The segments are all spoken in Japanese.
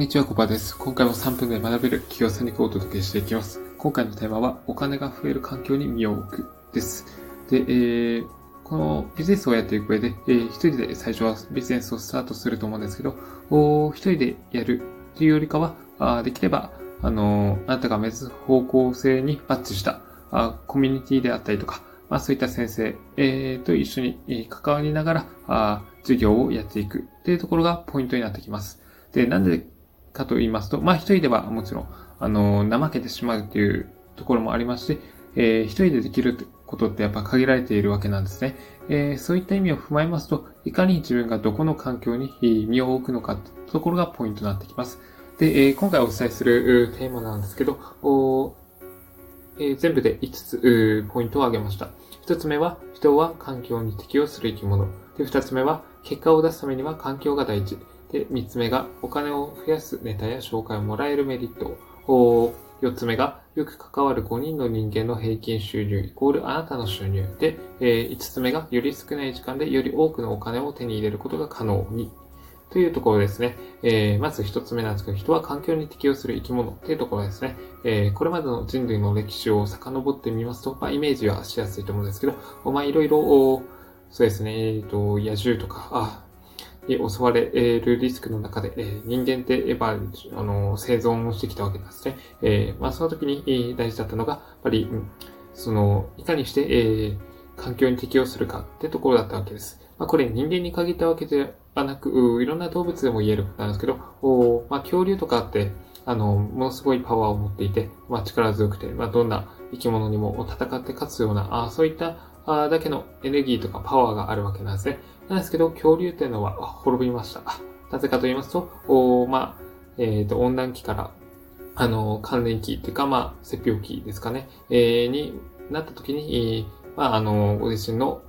にちは、コバです。今回も3分で学べる企業戦略をお届けしていきます。今回のテーマは、お金が増える環境に身を置くです。で、えー、このビジネスをやっていく上で、えー、一人で最初はビジネスをスタートすると思うんですけど、お一人でやるというよりかは、あできれば、あのあなたが目指す方向性にマッチしたあコミュニティであったりとか、まあそういった先生、えー、と一緒に、関わりながら、あ授業をやっていくというところがポイントになってきます。で、なんでかと言いますと、まあ一人ではもちろん、あの、怠けてしまうというところもありますして、えー、一人でできることってやっぱ限られているわけなんですね。えー、そういった意味を踏まえますと、いかに自分がどこの環境に身を置くのかというところがポイントになってきます。で、えー、今回お伝えするテーマなんですけど、おえー、全部で5つポイントを挙げました。1つ目は、人は環境に適応する生き物。で、2つ目は、結果を出すためには環境が大事。で、3つ目が、お金を増やすネタや紹介をもらえるメリット。4つ目が、よく関わる5人の人間の平均収入イコールあなたの収入。で、え、5つ目が、より少ない時間でより多くのお金を手に入れることが可能に。というところですね。えー、まず一つ目なんですけど、人は環境に適応する生き物というところですね。えー、これまでの人類の歴史を遡ってみますと、まあ、イメージはしやすいと思うんですけど、まあ、いろいろ、そうですね、えっ、ー、と、野獣とか、あ、に襲われるリスクの中で、え、人間ってやっぱ、あの、生存をしてきたわけなんですね。え、まあ、その時に、大事だったのが、やっぱり、その、いかにして、え、環境に適応するかってところだったわけです。まあ、これ人間に限ったわけではなく、いろんな動物でも言えることなんですけど、おまあ、恐竜とかって、あの、ものすごいパワーを持っていて、まあ、力強くて、まあ、どんな生き物にも戦って勝つような、あそういったあだけのエネルギーとかパワーがあるわけなんですね。なんですけど、恐竜っていうのは滅びました。なぜかと言いますと、おまあ、えっ、ー、と、温暖期から、あの、関連期っていうか、まあ、雪氷期ですかね、えー、になった時に、まあ、あの、ご自身の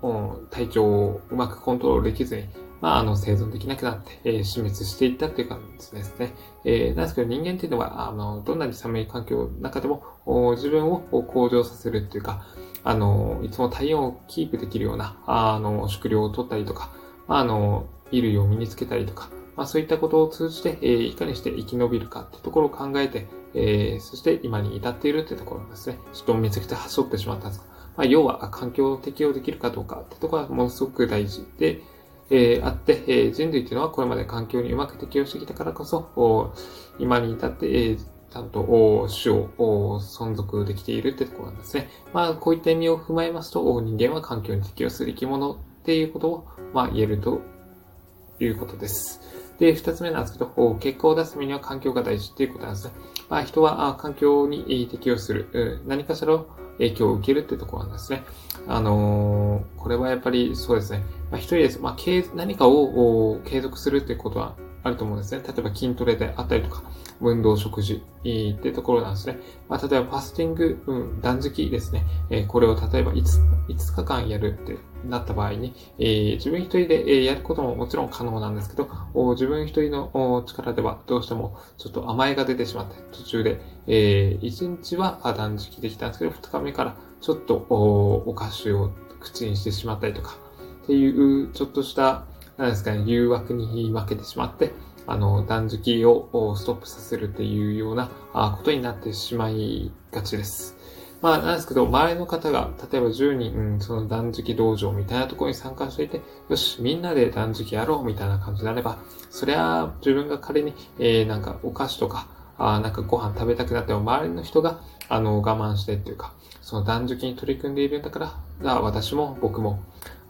体調をうまくコントロールできずに、まあ、あの、生存できなくなって、えー、死滅していったっていう感じですね。えー、なんですけど人間っていうのは、あの、どんなに寒い環境の中でも、自分を向上させるっていうか、あの、いつも体温をキープできるような、あの、食料を取ったりとか、あの、衣類を身につけたりとか、まあ、そういったことを通じて、えー、いかにして生き延びるかってところを考えて、えー、そして今に至っているってところですね。ちょっとめちゃくちゃ端折ってしまったんですが、まあ、要は環境を適応できるかどうかってところはものすごく大事で、えー、あって、えー、人類っていうのはこれまで環境にうまく適応してきたからこそ、今に至って、えー、ちゃんと種を存続できているってところなんですね。まあ、こういった意味を踏まえますと、人間は環境に適応する生き物っていうことを、まあ、言えるということです。で、二つ目なんですけど、結果を出すためには環境が大事っていうことなんですね。まあ、人は環境に適応する、何かしらの影響を受けるってところなんですね。あのー、これはやっぱりそうですね。まあ、一人です。まあ、何かを継続するってことはあると思うんですね。例えば筋トレであったりとか、運動、食事ってところなんですね。まあ、例えばファスティング、うん、断食ですね。えー、これを例えば 5, 5日間やるってなった場合に、えー、自分一人で、えやることももちろん可能なんですけど、自分一人の力ではどうしてもちょっと甘えが出てしまって、途中で、えー、1日は断食できたんですけど、2日目からちょっとお菓子を口にしてしまったりとか、っていう、ちょっとしたなんですかね、誘惑に負けてしまって、あの、断食をストップさせるっていうようなことになってしまいがちです。まあ、なんですけど、周りの方が、例えば10人、その断食道場みたいなところに参加していて、よし、みんなで断食やろうみたいな感じであれば、そりゃ、自分が仮に、えー、なんかお菓子とか、あなんかご飯食べたくなっても、周りの人が、あの、我慢してっていうか、その断食に取り組んでいるんだから、じゃあ私も僕も、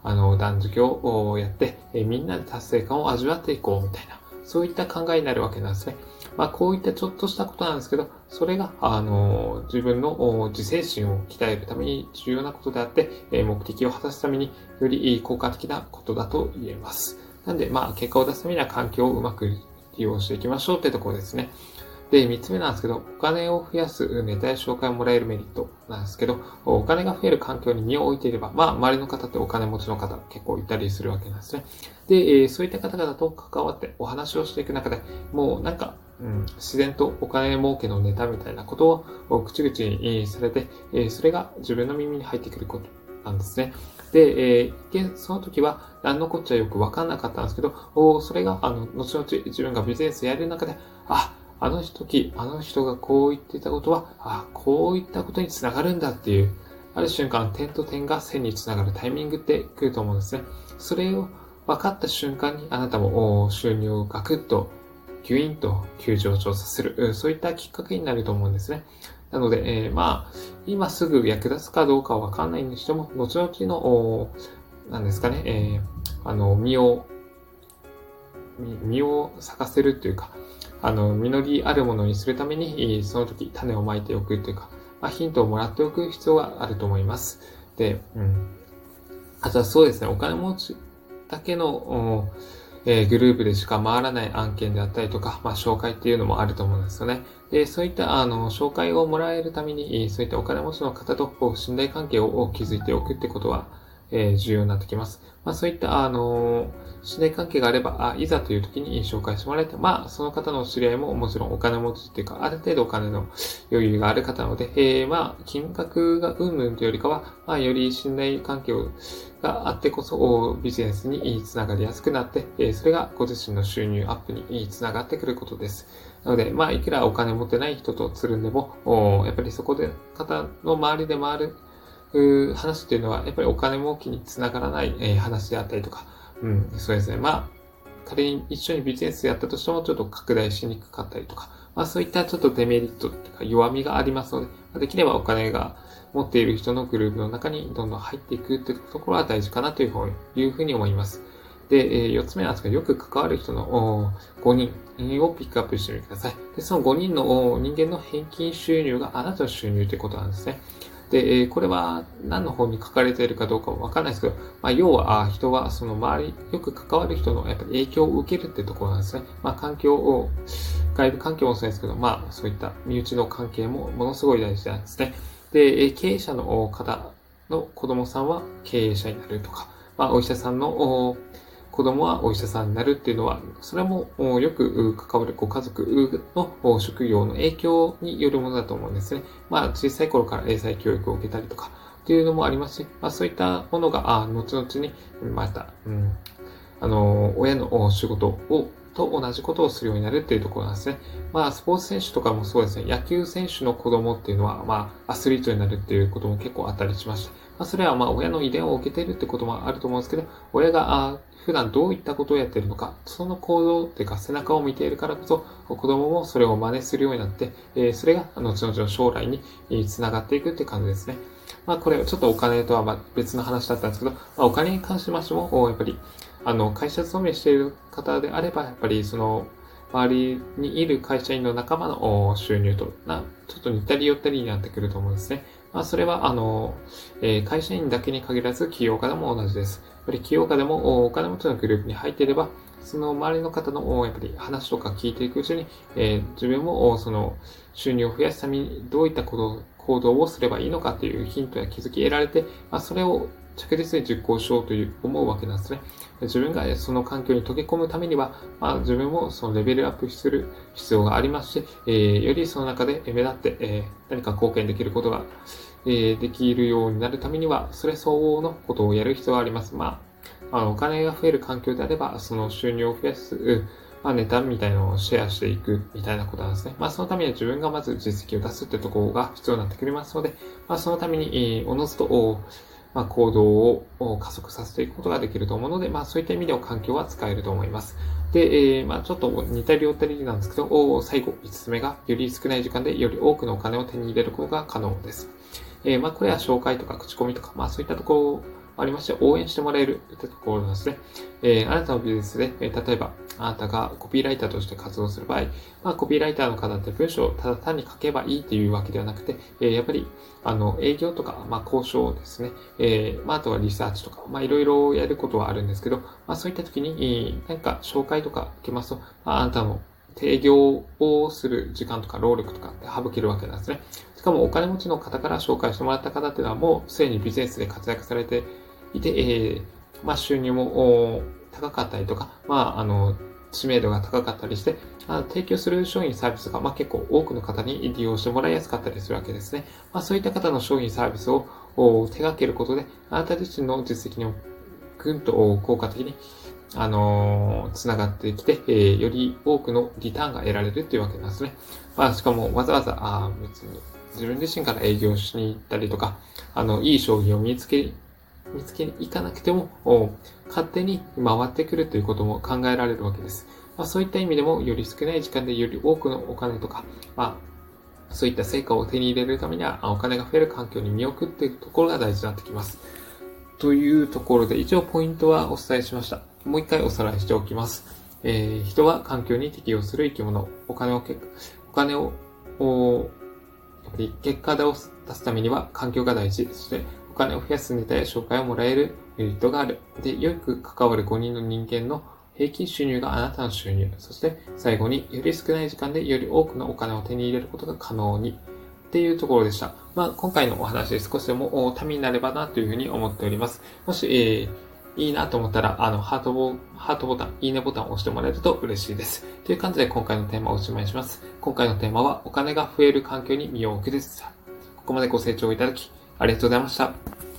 あの、断食をやって、えみんなで達成感を味わっていこうみたいな、そういった考えになるわけなんですね。まあ、こういったちょっとしたことなんですけど、それが、あの、自分の自制心を鍛えるために重要なことであって、目的を果たすためにより効果的なことだと言えます。なんで、まあ、結果を出すためには環境をうまく利用していきましょうってところですね。で、三つ目なんですけど、お金を増やすネタや紹介をもらえるメリットなんですけど、お金が増える環境に身を置いていれば、まあ、周りの方ってお金持ちの方結構いたりするわけなんですね。で、そういった方々と関わってお話をしていく中で、もうなんか、うん、自然とお金儲けのネタみたいなことを口々にされて、それが自分の耳に入ってくることなんですね。で、えー、その時は何のこっちゃよくわかんなかったんですけど、おそれが、あの、後々自分がビジネスやる中で、あ、あの時、あの人がこう言ってたことは、あ、こういったことにつながるんだっていう、ある瞬間、点と点が線につながるタイミングって来ると思うんですね。それを分かった瞬間にあなたも収入をガクッとギュインと急上昇させる、そういったきっかけになると思うんですね。なので、えー、まあ、今すぐ役立つかどうかはわかんないにしても、後々の、何ですかね、えー、あの、身を、身を咲かせるというか、あの、実りあるものにするために、その時種をまいておくというか、まあ、ヒントをもらっておく必要があると思います。で、うん。あとはそうですね、お金持ちだけの、えー、グループでしか回らない案件であったりとか、まあ、紹介っていうのもあると思うんですよね。で、そういった、あの、紹介をもらえるために、そういったお金持ちの方と信頼関係を築いておくってことは、えー、重要になってきます。まあ、そういった、あの信頼関係があれば、あ、いざという時に紹介してもらえて、まあ、その方の知り合いももちろんお金持ちっていうか、ある程度お金の余裕がある方なので、えー、まあ、金額がうんぬんというよりかは、まあ、より信頼関係があってこそ、ビジネスにつながりやすくなって、え、それがご自身の収入アップにつながってくることです。なので、まあ、いくらお金持ってない人とつるんでも、やっぱりそこで、方の周りで回る、話っていうのは、やっぱりお金儲けにつながらない、え話であったりとか、うん、そうですね。まあ、仮に一緒にビジネスやったとしてもちょっと拡大しにくかったりとか、まあそういったちょっとデメリットというか弱みがありますので、できればお金が持っている人のグループの中にどんどん入っていくっていうところは大事かなというふうに思います。で、え4つ目なんですが、よく関わる人の5人をピックアップしてみてください。で、その5人の人間の平均収入があなたの収入ということなんですね。で、えこれは何の本に書かれているかどうかわかんないですけど、まあ、要は人はその周り、よく関わる人のやっぱり影響を受けるってところなんですね。まあ、環境を、外部環境もそうですけど、まあ、そういった身内の関係もものすごい大事なんですね。で、経営者の方の子供さんは経営者になるとか、まあ、お医者さんの子供はお医者さんになるっていうのは、それもよく関わるご家族の職業の影響によるものだと思うんですね。まあ、小さい頃から英才教育を受けたりとか、っていうのもありますし、まあ、そういったものが、あ後々に、また、うん、あの、親の仕事をと同じことをするようになるっていうところなんですね。まあ、スポーツ選手とかもそうですね。野球選手の子供っていうのは、まあ、アスリートになるっていうことも結構あったりしました。まあ、それはまあ、親の遺伝を受けているってこともあると思うんですけど、親が、あ普段どういったことをやってるのか、その行動っていうか背中を見ているからこそ、子供もそれを真似するようになって、えー、それが後々の将来に繋がっていくって感じですね。まあこれちょっとお金とは別の話だったんですけど、まあ、お金に関しましても、やっぱり、あの、会社勤めしている方であれば、やっぱりその、周りにいる会社員の仲間の収入とな、ちょっと似たり寄ったりになってくると思うんですね。まあ、それは、あの、えー、会社員だけに限らず、企業家でも同じです。やっぱり企業家でもお金持ちのグループに入っていれば、その周りの方のやっぱり話とか聞いていくうちに、えー、自分もその収入を増やすためにどういったこと行動をすればいいのかというヒントや気づき得られて、まあ、それを着実に実行しようという思うわけなんですね。自分がその環境に溶け込むためには、まあ、自分もそのレベルアップする必要がありますし、えー、よりその中で目立って、えー、何か貢献できることがえできるようになるためには、それ相応のことをやる必要があります。まあ、あのお金が増える環境であれば、その収入を増やす、まあ、ネタみたいなのをシェアしていくみたいなことなんですね。まあ、そのためには自分がまず実績を出すってところが必要になってくりますので、まあ、そのために、えー、おのずと、まあ、行動を加速させていくことができると思うので、まあ、そういった意味では環境は使えると思います。で、えー、まあ、ちょっと似たり寄ったりなんですけど、最後5つ目が、より少ない時間でより多くのお金を手に入れることが可能です。えー、まあ、これは紹介とか口コミとか、まあ、そういったところありまして、応援してもらえるというところなんですね。えー、あなたのビジネスで、えー、例えば、あなたがコピーライターとして活動する場合、まあ、コピーライターの方って文章をただ単に書けばいいというわけではなくて、えー、やっぱり、あの、営業とか、まあ、交渉ですね、えー、まあ、あとはリサーチとか、まあ、いろいろやることはあるんですけど、まあ、そういった時に、えー、何か紹介とか受けますと、まあ、あなたの営業をする時間とか労力とかって省けるわけなんですね。しかもお金持ちの方から紹介してもらった方っていうのはもうすでにビジネスで活躍されていて、えー、まあ収入も高かったりとか、まああの、知名度が高かったりして、あ提供する商品サービスが、まあ、結構多くの方に利用してもらいやすかったりするわけですね。まあ、そういった方の商品サービスを手掛けることで、あなた自身の実績にぐんと効果的に、あのー、つながってきて、えー、より多くのリターンが得られるというわけなんですね。まあ、しかもわざわざ、あ別に自分自身から営業しに行ったりとか、あの、いい商品を見つけ、見つけに行かなくても、勝手に回ってくるということも考えられるわけです。まあ、そういった意味でも、より少ない時間でより多くのお金とか、まあ、そういった成果を手に入れるためには、お金が増える環境に身を置くっていうところが大事になってきます。というところで、一応ポイントはお伝えしました。もう一回おさらいしておきます。えー、人は環境に適応する生き物。お金を、お金を、で結果で出すためには環境が大事。そして、お金を増やすネタや紹介をもらえるメリットがある。で、よく関わる5人の人間の平均収入があなたの収入。そして最後により少ない時間でより多くのお金を手に入れることが可能に。っていうところでした。まあ、今回のお話で少しでもためになればなというふうに思っております。もし、えー、いいなと思ったら、あの、ハートボ、ハートボタン、いいねボタンを押してもらえると嬉しいです。という感じで今回のテーマをおしまいします。今回のテーマは、お金が増える環境に身を置くです。ここまでご清聴いただき、ありがとうございました。